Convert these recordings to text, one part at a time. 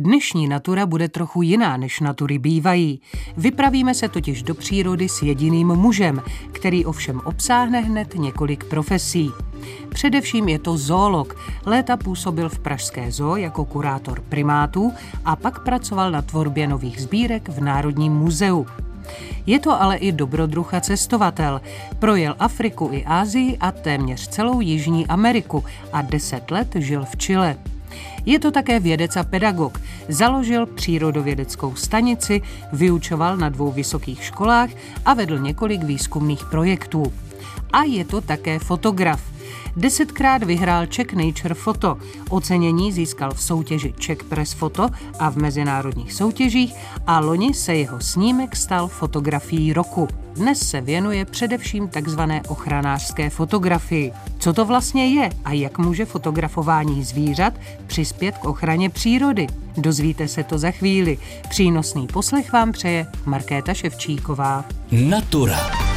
Dnešní natura bude trochu jiná, než natury bývají. Vypravíme se totiž do přírody s jediným mužem, který ovšem obsáhne hned několik profesí. Především je to zoolog. Léta působil v Pražské zoo jako kurátor primátů a pak pracoval na tvorbě nových sbírek v Národním muzeu. Je to ale i dobrodruh a cestovatel. Projel Afriku i Ázii a téměř celou Jižní Ameriku a deset let žil v Chile. Je to také vědec a pedagog. Založil přírodovědeckou stanici, vyučoval na dvou vysokých školách a vedl několik výzkumných projektů. A je to také fotograf. Desetkrát vyhrál Czech Nature Photo. Ocenění získal v soutěži Czech Press Photo a v mezinárodních soutěžích a loni se jeho snímek stal fotografií roku. Dnes se věnuje především takzvané ochranářské fotografii. Co to vlastně je a jak může fotografování zvířat přispět k ochraně přírody? Dozvíte se to za chvíli. Přínosný poslech vám přeje Markéta Ševčíková. Natura.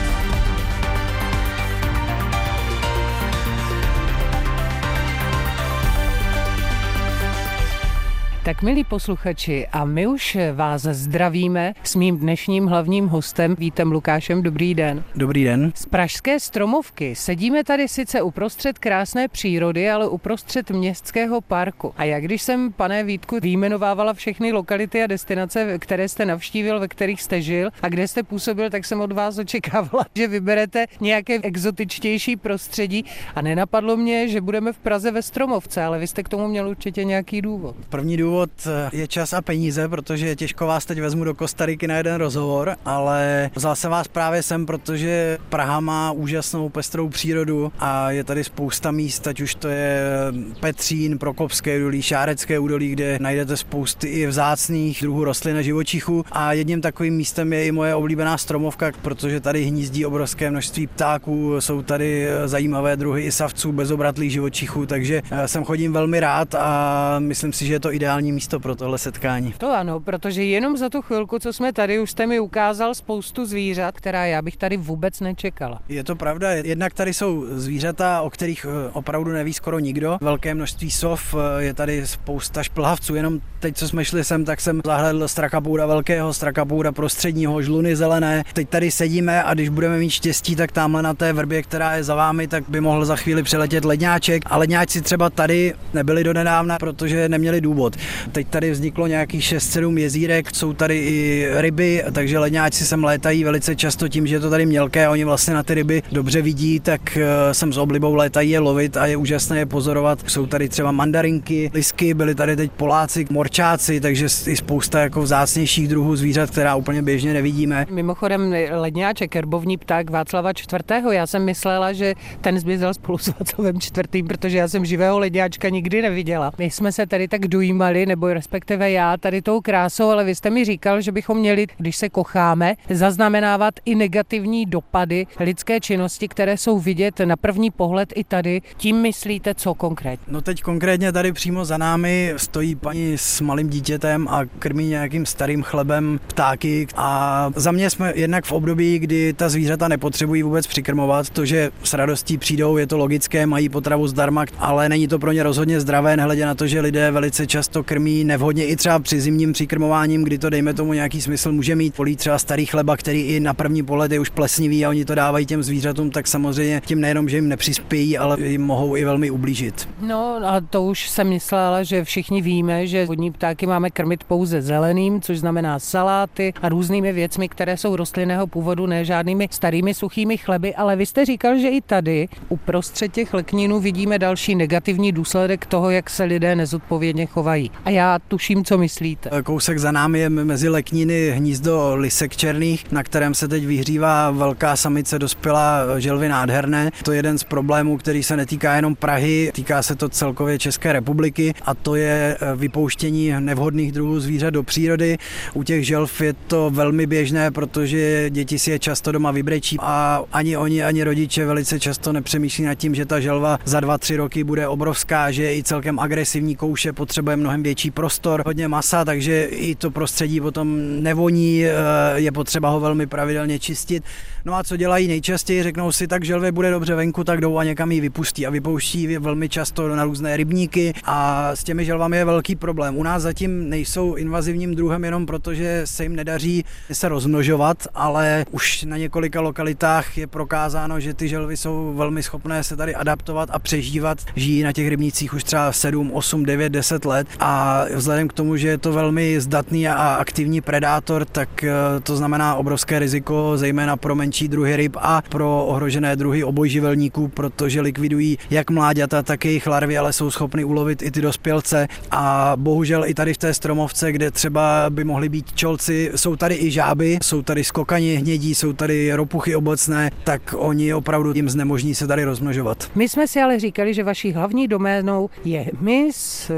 Tak milí posluchači, a my už vás zdravíme s mým dnešním hlavním hostem Vítem Lukášem. Dobrý den. Dobrý den. Z Pražské stromovky sedíme tady sice uprostřed krásné přírody, ale uprostřed městského parku. A jak když jsem, pane Vítku, výjmenovávala všechny lokality a destinace, které jste navštívil, ve kterých jste žil a kde jste působil, tak jsem od vás očekávala, že vyberete nějaké exotičtější prostředí a nenapadlo mě, že budeme v Praze ve Stromovce, ale vy jste k tomu měl určitě nějaký důvod. První důvod důvod eh, je čas a peníze, protože těžko vás teď vezmu do Kostariky na jeden rozhovor, ale vzal jsem vás právě sem, protože Praha má úžasnou pestrou přírodu a je tady spousta míst, ať už to je Petřín, Prokopské údolí, Šárecké údolí, kde najdete spousty i vzácných druhů rostlin a živočichů. A jedním takovým místem je i moje oblíbená stromovka, protože tady hnízdí obrovské množství ptáků, jsou tady zajímavé druhy i savců, bezobratlých živočichů, takže eh, sem chodím velmi rád a myslím si, že je to ideální ideální místo pro tohle setkání. To ano, protože jenom za tu chvilku, co jsme tady, už jste mi ukázal spoustu zvířat, která já bych tady vůbec nečekala. Je to pravda, jednak tady jsou zvířata, o kterých eh, opravdu neví skoro nikdo. Velké množství sov, eh, je tady spousta šplhavců, jenom teď, co jsme šli sem, tak jsem zahledl strakapůra velkého, strakapůra prostředního, žluny zelené. Teď tady sedíme a když budeme mít štěstí, tak tamhle na té vrbě, která je za vámi, tak by mohl za chvíli přiletět ledňáček. A ledňáčci třeba tady nebyli do nedávna, protože neměli důvod. Teď tady vzniklo nějakých 6-7 jezírek, jsou tady i ryby, takže ledňáci sem létají velice často tím, že je to tady mělké, oni vlastně na ty ryby dobře vidí, tak eh, sem s oblibou létají je lovit a je úžasné je pozorovat. Jsou tady třeba mandarinky, lisky, byli tady teď Poláci, morčáci, takže i spousta jako vzácnějších druhů zvířat, která úplně běžně nevidíme. Mimochodem ledňáček, erbovní pták Václava IV. Já jsem myslela, že ten zmizel spolu s Václavem IV., protože já jsem živého ledňáčka nikdy neviděla. My jsme se tady tak dojímali nebo respektive já tady tou krásou, ale vy jste mi říkal, že bychom měli, když se kocháme, zaznamenávat i negativní dopady lidské činnosti, které jsou vidět na první pohled i tady. Tím myslíte co konkrétně? No teď konkrétně tady přímo za námi stojí paní s malým dítětem a krmí nějakým starým chlebem ptáky a za mě jsme jednak v období, kdy ta zvířata nepotřebují vůbec přikrmovat, to, že s radostí přijdou, je to logické, mají potravu zdarma, ale není to pro ně rozhodně zdravé, nehledě na to, že lidé velice často krmí nevhodně i třeba při zimním přikrmování, kdy to dejme tomu nějaký smysl může mít. Polí třeba starý chleba, který i na první pohled je už plesnivý a oni to dávají těm zvířatům, tak samozřejmě tím nejenom, že jim nepřispějí, ale jim mohou i velmi ublížit. No a to už jsem myslela, že všichni víme, že vodní ptáky máme krmit pouze zeleným, což znamená saláty a různými věcmi, které jsou rostlinného původu, ne žádnými starými suchými chleby, ale vy jste říkal, že i tady uprostřed těch lekninů vidíme další negativní důsledek toho, jak se lidé nezodpovědně chovají. A já tuším, co myslíte. Kousek za námi je mezi lekniny hnízdo lisek černých, na kterém se teď vyhřívá velká samice dospělá želvy nádherné. To je jeden z problémů, který se netýká jenom Prahy, týká se to celkově České republiky a to je eh, vypouštění nevhodných druhů zvířat do přírody. U těch želv je to velmi běžné, protože děti si je často doma vybrečí a ani oni, ani rodiče velice často nepřemýšlí nad tím, že ta želva za dva, tři roky bude obrovská, že je i celkem agresivní kouše potřebuje mnohem větší prostor, hodně masa, takže i to prostředí potom nevoní, eh, je potřeba ho velmi pravidelně čistit. No a co dělají nejčastěji, řeknou si, tak želvě bude dobře venku, tak jdou a někam ji vypustí a vypouští velmi často na různé rybníky a s těmi želvami je velký problém. U nás zatím nejsou invazivním druhem jenom proto, že se jim nedaří se rozmnožovat, ale už na několika lokalitách je prokázáno, že ty želvy jsou velmi schopné se tady adaptovat a přežívat. Žijí na těch rybnících už třeba 7, 8, 9, 10 let a vzhledem k tomu, že je to velmi zdatný a aktivní predátor, tak eh, to znamená obrovské riziko, zejména pro druhy ryb a pro ohrožené druhy obojživelníků, protože likvidují jak mláďata, tak jejich larvy, ale jsou schopny ulovit i ty dospělce a bohužel i tady v té stromovce, kde třeba by mohly být čolci, jsou tady i žáby, jsou tady skokani hnědí, jsou tady ropuchy obecné, tak oni opravdu jim znemožní se tady rozmnožovat. My jsme si ale říkali, že vaší hlavní doménou je hmyz, eh,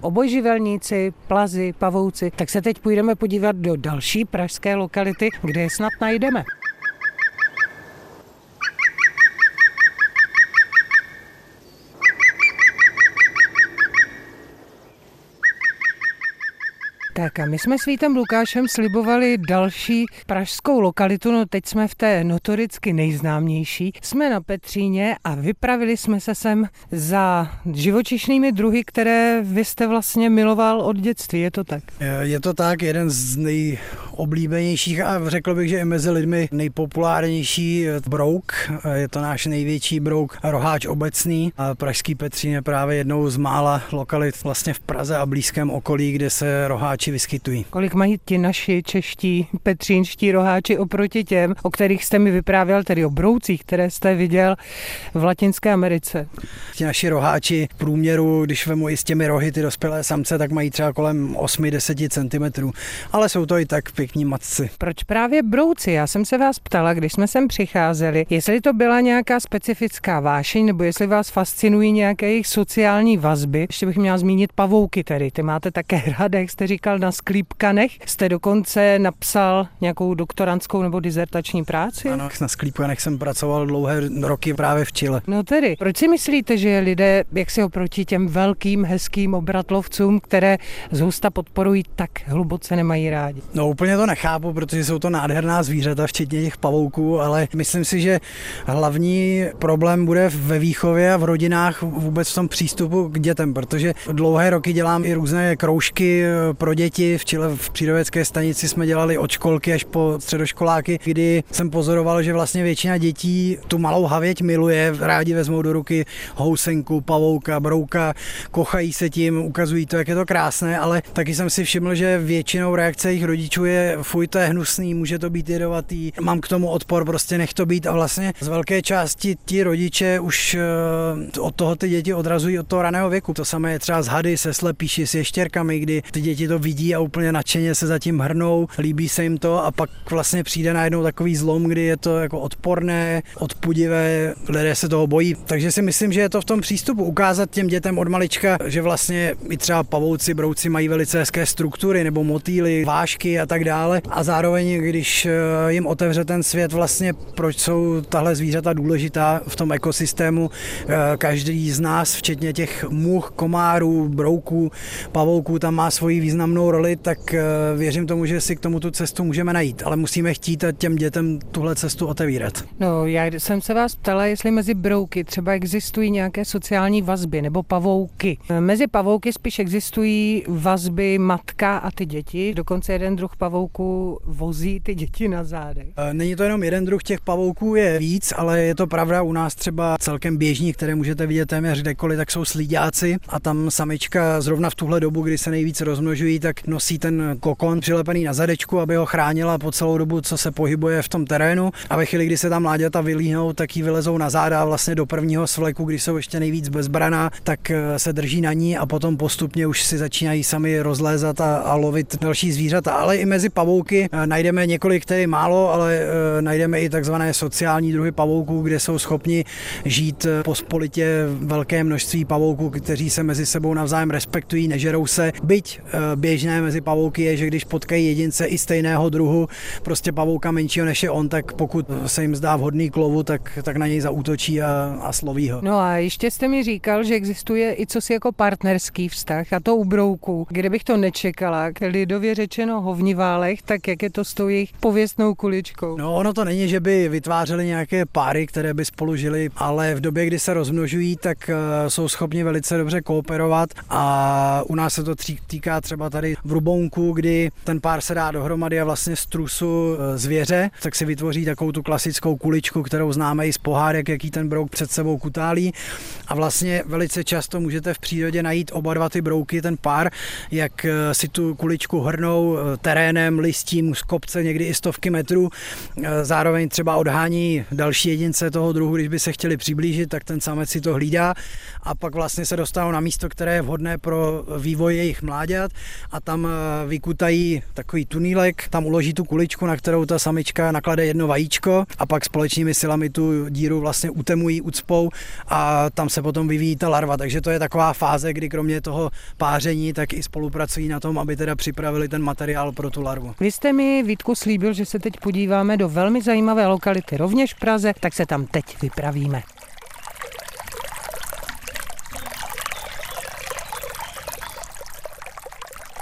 obojživelníci, plazy, pavouci, tak se teď půjdeme podívat do další pražské lokality, kde je snad najdeme. Tak a my jsme s Vítem Lukášem slibovali další pražskou lokalitu, no teď jsme v té notoricky nejznámější. Jsme na Petříně a vypravili jsme se sem za živočišnými druhy, které vy jste vlastně miloval od dětství, je to tak? Je to tak, jeden z nejoblíbenějších a řekl bych, že i mezi lidmi nejpopulárnější brouk. Je to náš největší brouk, roháč obecný. A Pražský Petřín je právě jednou z mála lokalit vlastně v Praze a blízkém okolí, kde se roháči roháči vyskytují. Kolik mají ti naši čeští petřínští roháči oproti těm, o kterých jste mi vyprávěl, tedy o broucích, které jste viděl v Latinské Americe? Ti naši roháči v průměru, když vemu i s těmi rohy ty dospělé samce, tak mají třeba kolem 8-10 cm, ale jsou to i tak pěkní matci. Proč právě brouci? Já jsem se vás ptala, když jsme sem přicházeli, jestli to byla nějaká specifická vášeň, nebo jestli vás fascinují nějaké jejich sociální vazby. Ještě bych měla zmínit pavouky tedy, ty máte také rád, jak jste říkal, na Sklípkanech. Jste dokonce napsal nějakou doktorantskou nebo dizertační práci? Ano, na Sklípkanech jsem pracoval dlouhé roky právě v Chile. No tedy, proč si myslíte, že lidé, jak si oproti těm velkým, hezkým obratlovcům, které z husta podporují, tak hluboce nemají rádi? No úplně to nechápu, protože jsou to nádherná zvířata, včetně těch pavouků, ale myslím si, že hlavní problém bude ve výchově a v rodinách vůbec v tom přístupu k dětem, protože dlouhé roky dělám i různé kroužky pro děti děti. V Chile v přírodovědské stanici jsme dělali od školky až po středoškoláky, kdy jsem pozoroval, že vlastně většina dětí tu malou havěť miluje, rádi vezmou do ruky housenku, pavouka, brouka, kochají se tím, ukazují to, jak je to krásné, ale taky jsem si všiml, že většinou reakce jejich rodičů je fuj, to je hnusný, může to být jedovatý, mám k tomu odpor, prostě nech to být a vlastně z velké části ti rodiče už eh, od toho ty děti odrazují od toho raného věku. To samé je třeba z hady, se slepíši, s ještěrkami, kdy ty děti to vidí vidí a úplně nadšeně se zatím hrnou, líbí se jim to a pak vlastně přijde najednou takový zlom, kdy je to jako odporné, odpudivé, lidé se toho bojí. Takže si myslím, že je to v tom přístupu ukázat těm dětem od malička, že vlastně i třeba pavouci, brouci mají velice hezké struktury nebo motýly, vášky a tak dále. A zároveň, když eh, jim otevře ten svět, vlastně proč jsou tahle zvířata důležitá v tom ekosystému, eh, každý z nás, včetně těch much, komárů, brouků, pavouků, tam má svoji významnou roli, tak eh, věřím tomu, že si k tomu tu cestu můžeme najít, ale musíme chtít a těm dětem tuhle cestu otevírat. No, já jsem se vás ptala, jestli mezi brouky třeba existují nějaké sociální vazby nebo pavouky. Mezi pavouky spíš existují vazby matka a ty děti. Dokonce jeden druh pavouků vozí ty děti na zádech. Eh, není to jenom jeden druh, těch pavouků je víc, ale je to pravda u nás třeba celkem běžní, které můžete vidět téměř kdekoliv, tak jsou slíďáci a tam samička zrovna v tuhle dobu, kdy se nejvíc rozmnožují, tak nosí ten kokon přilepený na zadečku, aby ho chránila po celou dobu, co se pohybuje v tom terénu. A ve chvíli, kdy se tam mláďata vylíhnou, tak ji vylezou na záda vlastně do prvního svleku, kdy jsou ještě nejvíc bezbraná, tak eh, se drží na ní a potom postupně už si začínají sami rozlézat a, a lovit další zvířata. Ale i mezi pavouky eh, najdeme několik, tedy málo, ale e, najdeme i takzvané sociální druhy pavouků, kde jsou schopni žít pospolitě velké množství pavouků, kteří se mezi sebou navzájem respektují, nežerou se, byť běží běžné mezi pavouky je, že když potkají jedince i stejného druhu, prostě pavouka menšího než je on, tak pokud se jim zdá vhodný klovu, tak, tak na něj zaútočí a, a sloví ho. No a ještě jste mi říkal, že existuje i co si jako partnerský vztah a to u brouku. Kdybych to nečekala, lidově řečeno hovniválech, tak jak je to s tou jejich pověstnou kuličkou? No ono to není, že by vytvářeli nějaké páry, které by spolu žili, ale v době, kdy se rozmnožují, tak uh, jsou schopni velice dobře kooperovat a u nás se to týká třeba tady v Rubounku, kdy ten pár se dá dohromady a vlastně z trusu eh, zvěře, tak si vytvoří takovou tu klasickou kuličku, kterou známe i z pohádek, jaký ten brouk před sebou kutálí. A vlastně velice často můžete v přírodě najít oba dva ty brouky, ten pár, jak eh, si tu kuličku hrnou eh, terénem, listím z kopce, někdy i stovky metrů. Zároveň třeba odhání další jedince toho druhu, když by se chtěli přiblížit, tak ten samec si to hlídá a pak vlastně se dostanou na místo, které je vhodné pro vývoj jejich mláďat a tam vykutají takový tunílek, tam uloží tu kuličku, na kterou ta samička naklade jedno vajíčko a pak společnými silami tu díru vlastně utemují, ucpou a tam se potom vyvíjí ta larva. Takže to je taková fáze, kdy kromě toho páření, tak i spolupracují na tom, aby teda připravili ten materiál pro tu larvu. Vy jste mi, Vítku, slíbil, že se teď podíváme do velmi zajímavé lokality rovněž v Praze, tak se tam teď vypravíme.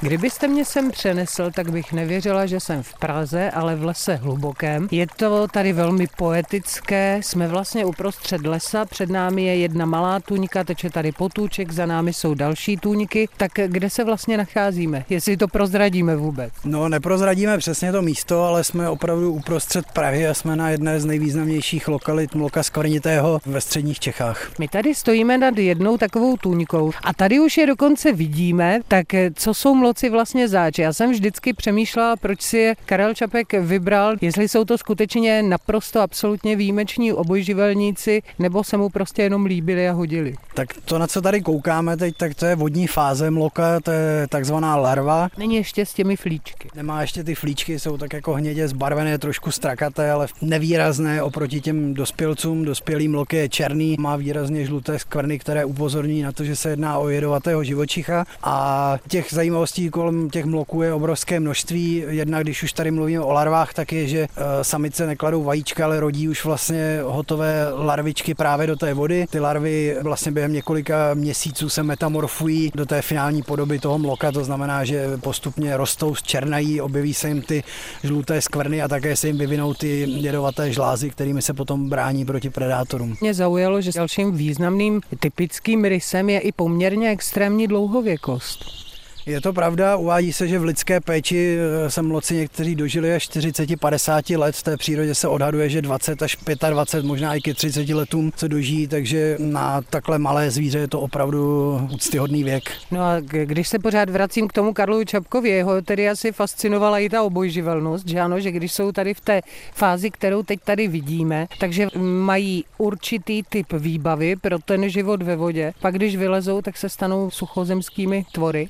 Kdybyste mě sem přenesl, tak bych nevěřila, že jsem v Praze, ale v lese hlubokém. Je to tady velmi poetické, jsme vlastně uprostřed lesa, před námi je jedna malá tůňka, teče tady potůček, za námi jsou další tůňky. Tak kde se vlastně nacházíme? Jestli to prozradíme vůbec? No, neprozradíme přesně to místo, ale jsme opravdu uprostřed Prahy a jsme na jedné z nejvýznamnějších lokalit Mloka Skvrnitého ve středních Čechách. My tady stojíme nad jednou takovou tůňkou a tady už je dokonce vidíme, tak co jsou mloci vlastně zač. Já jsem vždycky přemýšlela, proč si je Karel Čapek vybral, jestli jsou to skutečně naprosto absolutně výjimeční obojživelníci, nebo se mu prostě jenom líbili a hodili. Tak to, na co tady koukáme teď, tak to je vodní fáze mloka, to je takzvaná larva. Není ještě s těmi flíčky. Nemá ještě ty flíčky, jsou tak jako hnědě zbarvené, trošku strakaté, ale nevýrazné oproti těm dospělcům. Dospělý mlok je černý, má výrazně žluté skvrny, které upozorní na to, že se jedná o jedovatého živočicha. A těch zajímavostí činností kolem těch mloků je obrovské množství. Jedna, když už tady mluvíme o larvách, tak je, že eh, samice nekladou vajíčka, ale rodí už vlastně hotové larvičky právě do té vody. Ty larvy vlastně během několika měsíců se metamorfují do té finální podoby toho mloka, to znamená, že postupně rostou, černají, objeví se jim ty žluté skvrny a také se jim vyvinou ty jedovaté žlázy, kterými se potom brání proti predátorům. Mě zaujalo, že dalším významným typickým rysem je i poměrně extrémní dlouhověkost. Je to pravda, uvádí se, že v lidské péči eh, se mloci někteří dožili až 40-50 let, v té přírodě se odhaduje, že 20 až 25, možná i ke 30 letům se dožijí, takže na takhle malé zvíře je to opravdu úctyhodný věk. No a když se pořád vracím k tomu Karlu Čapkovi, jeho tedy asi fascinovala i ta obojživelnost, že ano, že když jsou tady v té fázi, kterou teď tady vidíme, takže mají určitý typ výbavy pro ten život ve vodě, pak když vylezou, tak se stanou suchozemskými tvory.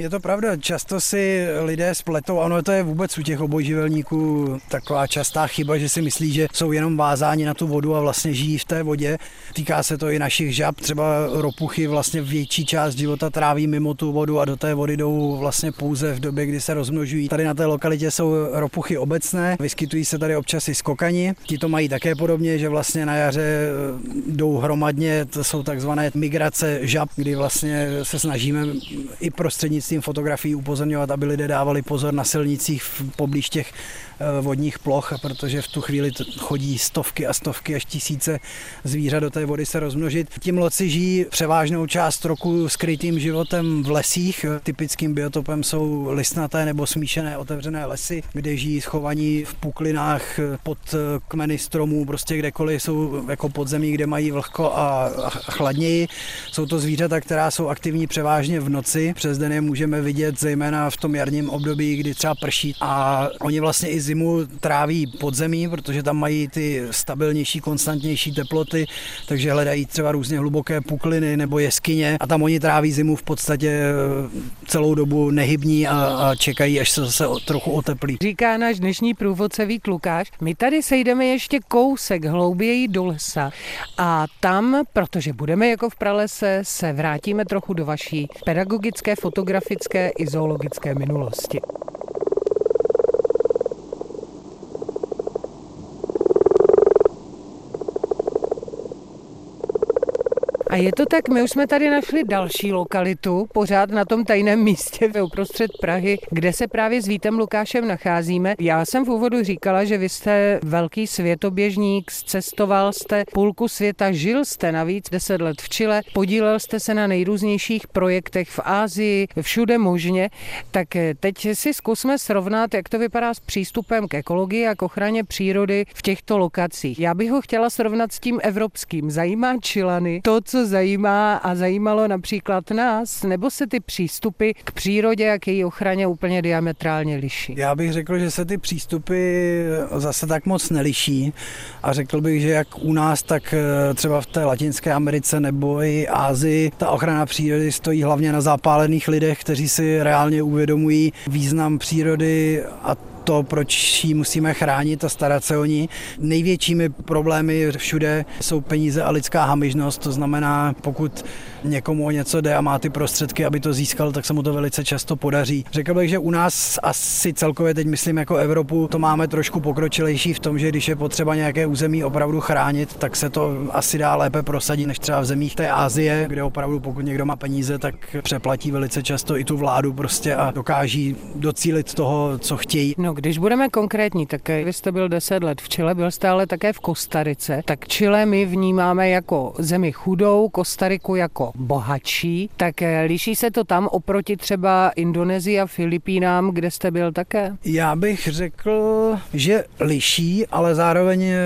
Je to pravda, často si lidé spletou, ano, to je vůbec u těch obojživelníků taková častá chyba, že si myslí, že jsou jenom vázáni na tu vodu a vlastně žijí v té vodě. Týká se to i našich žab, třeba ropuchy vlastně větší část života tráví mimo tu vodu a do té vody jdou vlastně pouze v době, kdy se rozmnožují. Tady na té lokalitě jsou ropuchy obecné, vyskytují se tady občas i skokani. Ti to mají také podobně, že vlastně na jaře jdou hromadně, to jsou takzvané migrace žab, kdy vlastně se snažíme i prostřednictvím prostřednictvím fotografií upozorňovat, aby lidé dávali pozor na silnicích v poblíž těch eh, vodních ploch, protože v tu chvíli chodí stovky a stovky až tisíce zvířat do té vody se rozmnožit. Ti mloci žijí převážnou část roku skrytým životem v lesích. Typickým biotopem jsou listnaté nebo smíšené otevřené lesy, kde žijí schovaní v puklinách pod kmeny stromů, prostě kdekoliv jsou jako podzemí, kde mají vlhko a chladněji. Jsou to zvířata, která jsou aktivní převážně v noci, přes den je můžeme vidět zejména v tom jarním období, kdy třeba prší a oni vlastně i zimu tráví pod zemí, protože tam mají ty stabilnější, konstantnější teploty, takže hledají třeba různě hluboké pukliny nebo jeskyně a tam oni tráví zimu v podstatě eh, celou dobu nehybní a, a čekají, až se zase trochu oteplí. Říká náš dnešní průvodce Vít Lukáš. My tady sejdeme ještě kousek hlouběji do lesa a tam, protože budeme jako v pralese, se vrátíme trochu do vaší pedagogické fotografie geografické i zoologické minulosti. A je to tak, my už jsme tady našli další lokalitu, pořád na tom tajném místě ve uprostřed Prahy, kde se právě s Vítem Lukášem nacházíme. Já jsem v úvodu říkala, že vy jste velký světoběžník, cestoval jste půlku světa, žil jste navíc deset let v Chile, podílel jste se na nejrůznějších projektech v Ázii, všude možně. Tak teď si zkusme srovnat, jak to vypadá s přístupem k ekologii a k ochraně přírody v těchto lokacích. Já bych ho chtěla srovnat s tím evropským. Zajímá Čilany to, co zajímá a zajímalo například nás, nebo se ty přístupy k přírodě a k její ochraně úplně diametrálně liší? Já bych řekl, že se ty přístupy zase tak moc neliší a řekl bych, že jak u nás, tak eh, třeba v té Latinské Americe nebo i Ázii ta ochrana přírody stojí hlavně na zapálených lidech, kteří si reálně uvědomují význam přírody a to, proč ji musíme chránit a starat se o ní. Největšími problémy všude jsou peníze a lidská hamižnost, to znamená, pokud někomu o něco jde a má ty prostředky, aby to získal, tak se mu to velice často podaří. Řekl bych, že u nás asi celkově teď myslím jako Evropu, to máme trošku pokročilejší v tom, že když je potřeba nějaké území opravdu chránit, tak se to asi dá lépe prosadit než třeba v zemích té Asie, kde opravdu pokud někdo má peníze, tak přeplatí velice často i tu vládu prostě a dokáží docílit toho, co chtějí. No, když budeme konkrétní, tak vy jste byl 10 let v Chile, byl jste ale také v Kostarice, tak Chile my vnímáme jako zemi chudou, Kostariku jako bohatší, tak eh, liší se to tam oproti třeba Indonésii a Filipínám, kde jste byl také? Já bych řekl, že liší, ale zároveň eh,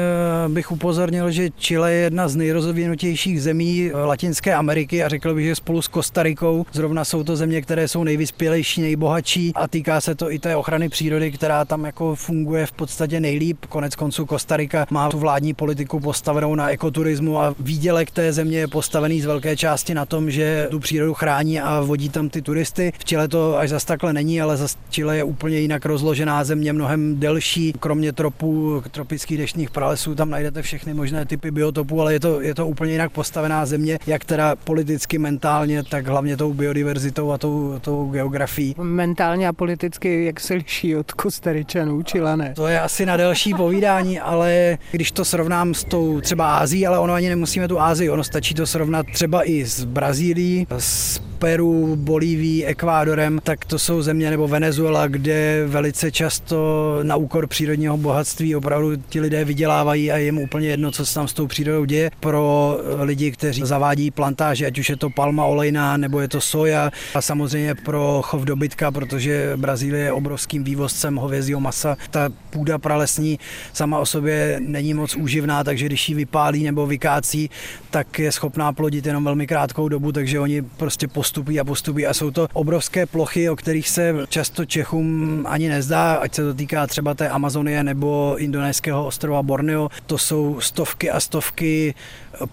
bych upozornil, že Chile je jedna z nejrozvinutějších zemí eh, Latinské Ameriky a řekl bych, že spolu s Kostarikou zrovna jsou to země, které jsou nejvyspělejší, nejbohatší a týká se to i té ochrany přírody, která tam jako funguje v podstatě nejlíp. Konec konců Kostarika má tu vládní politiku postavenou na ekoturismu a výdělek té země je postavený z velké části na tom, že tu přírodu chrání a vodí tam ty turisty. V Chile to až zas takhle není, ale za Chile je úplně jinak rozložená země, mnohem delší. Kromě tropů, tropických deštných pralesů, tam najdete všechny možné typy biotopů, ale je to, je to úplně jinak postavená země, jak teda politicky, mentálně, tak hlavně tou biodiverzitou a tou, tou geografií. Mentálně a politicky, jak se liší od Kostaričanů, Čilané? To je asi na delší povídání, ale když to srovnám s tou třeba Ázií, ale ono ani nemusíme tu Ázii, ono stačí to srovnat třeba i s Brazílií, s Peru, Bolívií, Ekvádorem, tak to jsou země nebo Venezuela, kde velice často na úkor přírodního bohatství opravdu ti lidé vydělávají a jim úplně jedno, co se tam s tou přírodou děje. Pro lidi, kteří zavádí plantáže, ať už je to palma olejná nebo je to soja a samozřejmě pro chov dobytka, protože Brazílie je obrovským vývozcem hovězího masa. Ta půda pralesní sama o sobě není moc úživná, takže když ji vypálí nebo vykácí, tak je schopná plodit jenom velmi krátkou dobu, takže oni prostě postupují a postupují a jsou to obrovské plochy, o kterých se často Čechům ani nezdá, ať se to týká třeba té Amazonie nebo indonéského ostrova Borneo. To jsou stovky a stovky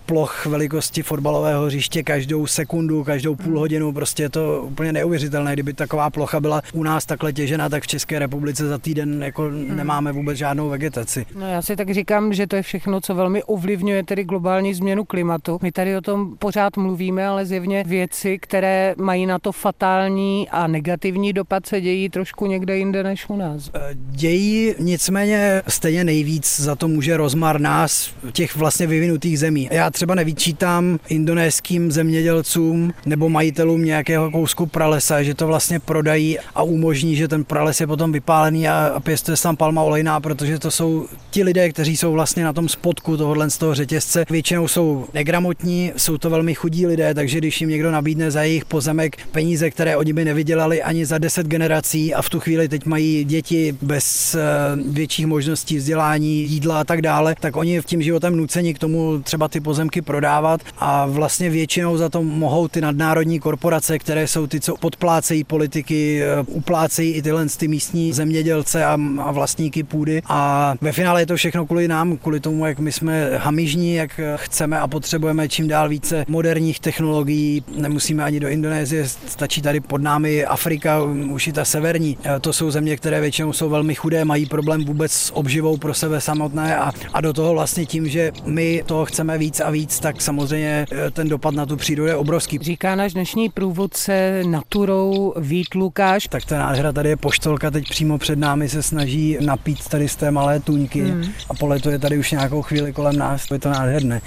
ploch velikosti fotbalového hřiště každou sekundu, každou půl hodinu. Prostě je to úplně neuvěřitelné. Kdyby taková plocha byla u nás takhle těžena, tak v České republice za týden jako hmm. nemáme vůbec žádnou vegetaci. No já si tak říkám, že to je všechno, co velmi ovlivňuje tedy globální změnu klimatu. My tady o tom pořád mluvíme, ale zjevně věci, které mají na to fatální a negativní dopad, se dějí trošku někde jinde než u nás. Eh, dějí, nicméně stejně nejvíc za to může rozmar nás, těch vlastně vyvinutých zemí. Já třeba nevyčítám indonéským zemědělcům nebo majitelům nějakého kousku pralesa, že to vlastně prodají a umožní, že ten prales je potom vypálený a pěstuje se tam palma olejná, protože to jsou ti lidé, kteří jsou vlastně na tom spodku tohohle z toho řetězce. Většinou jsou negramotní, jsou to velmi chudí lidé, takže když jim někdo nabídne za jejich pozemek. Peníze, které oni by nevydělali ani za deset generací a v tu chvíli teď mají děti bez eh, větších možností vzdělání, jídla a tak dále, tak oni v tím životem nuceni k tomu třeba ty pozemky prodávat a vlastně většinou za to mohou ty nadnárodní korporace, které jsou ty, co podplácejí politiky, eh, uplácejí i tyhle ty místní zemědělce a, a vlastníky půdy. A ve finále je to všechno kvůli nám, kvůli tomu, jak my jsme hamižní, jak chceme a potřebujeme čím dál více moderních technologií, nemusíme ani do Indonésie, stačí tady pod námi Afrika, už i ta severní. To jsou země, které většinou jsou velmi chudé, mají problém vůbec s obživou pro sebe samotné a, a do toho vlastně tím, že my toho chceme víc a víc, tak samozřejmě ten dopad na tu přírodu je obrovský. Říká náš dnešní průvodce naturou Vít Lukáš. Tak ta nádhera tady je poštolka, teď přímo před námi se snaží napít tady z té malé tuňky hmm. a poletuje tady už nějakou chvíli kolem nás, to je to nádherné.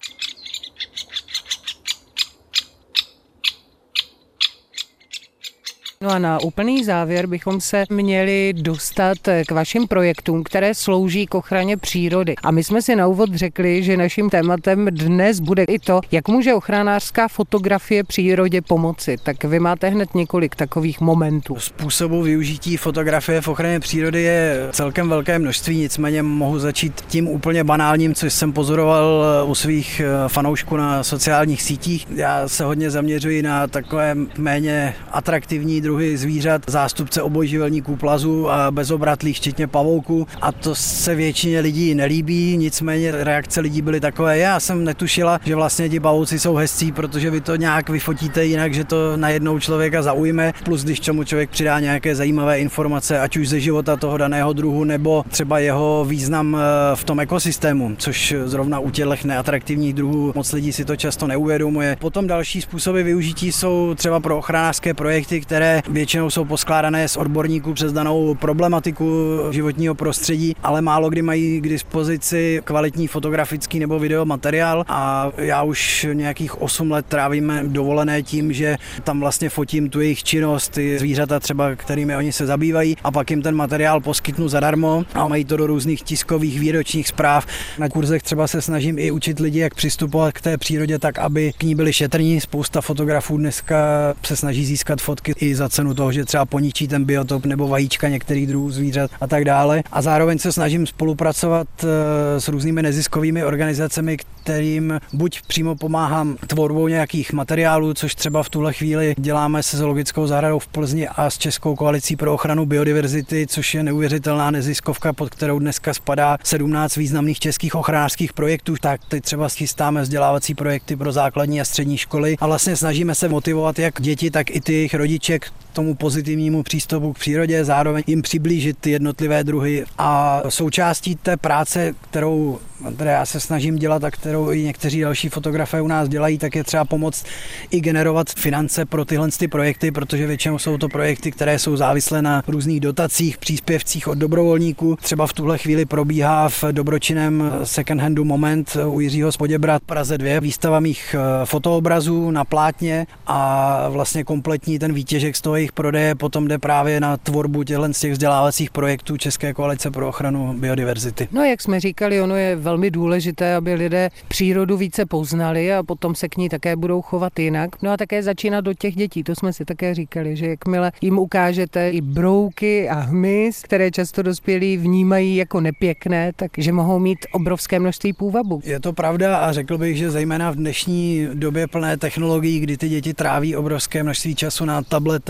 No a na úplný závěr bychom se měli dostat k vašim projektům, které slouží k ochraně přírody. A my jsme si na úvod řekli, že naším tématem dnes bude i to, jak může ochranářská fotografie přírodě pomoci. Tak vy máte hned několik takových momentů. Způsobu využití fotografie v ochraně přírody je celkem velké množství, nicméně mohu začít tím úplně banálním, což jsem pozoroval u svých eh, fanoušků na sociálních sítích. Já se hodně zaměřuji na takové méně atraktivní druhy druhy zvířat, zástupce obojživelníků plazu a bezobratlých, včetně pavouků. A to se většině lidí nelíbí, nicméně reakce lidí byly takové. Já jsem netušila, že vlastně ti pavouci jsou hezcí, protože vy to nějak vyfotíte jinak, že to najednou člověka zaujme. Plus, když čemu člověk přidá nějaké zajímavé informace, ať už ze života toho daného druhu, nebo třeba jeho význam eh, v tom ekosystému, což zrovna u těch neatraktivních druhů moc lidí si to často neuvědomuje. Potom další způsoby využití jsou třeba pro ochranářské projekty, které většinou jsou poskládané z odborníků přes danou problematiku životního prostředí, ale málo kdy mají k dispozici kvalitní fotografický nebo videomateriál a já už nějakých 8 let trávím dovolené tím, že tam vlastně fotím tu jejich činnost, ty zvířata třeba, kterými oni se zabývají a pak jim ten materiál poskytnu zadarmo a mají to do různých tiskových výročních zpráv. Na kurzech třeba se snažím i učit lidi, jak přistupovat k té přírodě tak, aby k ní byli šetrní. Spousta fotografů dneska se snaží získat fotky i za cenu toho, že třeba poničí ten biotop nebo vajíčka některých druhů zvířat a tak dále. A zároveň se snažím spolupracovat eh, s různými neziskovými organizacemi, kterým buď přímo pomáhám tvorbou nějakých materiálů, což třeba v tuhle chvíli děláme se zoologickou zahradou v Plzni a s Českou koalicí pro ochranu biodiverzity, což je neuvěřitelná neziskovka, pod kterou dneska spadá 17 významných českých ochranářských projektů. Tak teď třeba schystáme vzdělávací projekty pro základní a střední školy a vlastně snažíme se motivovat jak děti, tak i ty jejich rodiče k tomu pozitivnímu přístupu k přírodě, zároveň jim přiblížit ty jednotlivé druhy. A součástí té práce, kterou které já se snažím dělat a kterou i někteří další fotografé u nás dělají, tak je třeba pomoct i generovat finance pro tyhle ty projekty, protože většinou jsou to projekty, které jsou závislé na různých dotacích, příspěvcích od dobrovolníků. Třeba v tuhle chvíli probíhá v dobročinném second handu moment u Jiřího Spoděbrat Praze 2 výstava mých eh, fotoobrazů na plátně a vlastně kompletní ten výtěžek z toho jejich prodeje potom jde právě na tvorbu těchto z těch vzdělávacích projektů České koalice pro ochranu biodiverzity. No jak jsme říkali, ono je velmi důležité, aby lidé přírodu více poznali a potom se k ní také budou chovat jinak. No a také začínat do těch dětí, to jsme si také říkali, že jakmile jim ukážete i brouky a hmyz, které často dospělí vnímají jako nepěkné, takže mohou mít obrovské množství půvabu. Je to pravda a řekl bych, že zejména v dnešní době plné technologií, kdy ty děti tráví obrovské množství času na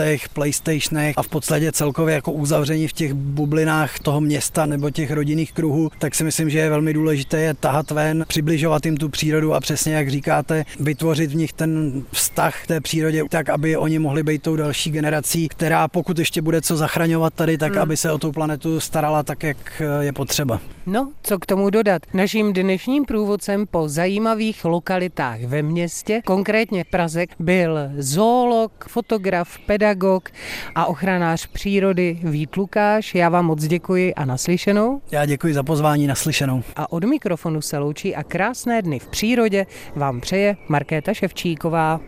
tabletech, playstationech a v podstatě celkově jako uzavření v těch bublinách toho města nebo těch rodinných kruhů, tak si myslím, že je velmi důležité je tahat ven, přibližovat jim tu přírodu a přesně jak říkáte, vytvořit v nich ten vztah k té přírodě tak, aby oni mohli být tou další generací, která pokud ještě bude co zachraňovat tady, tak hmm. aby se o tu planetu starala tak, jak je potřeba. No, co k tomu dodat? Naším dnešním průvodcem po zajímavých lokalitách ve městě, konkrétně Praze, byl zoolog, fotograf, pedagog a ochranář přírody Vít Lukáš. Já vám moc děkuji a naslyšenou. Já děkuji za pozvání naslyšenou. A od mikrofonu se loučí a krásné dny v přírodě vám přeje Markéta Ševčíková.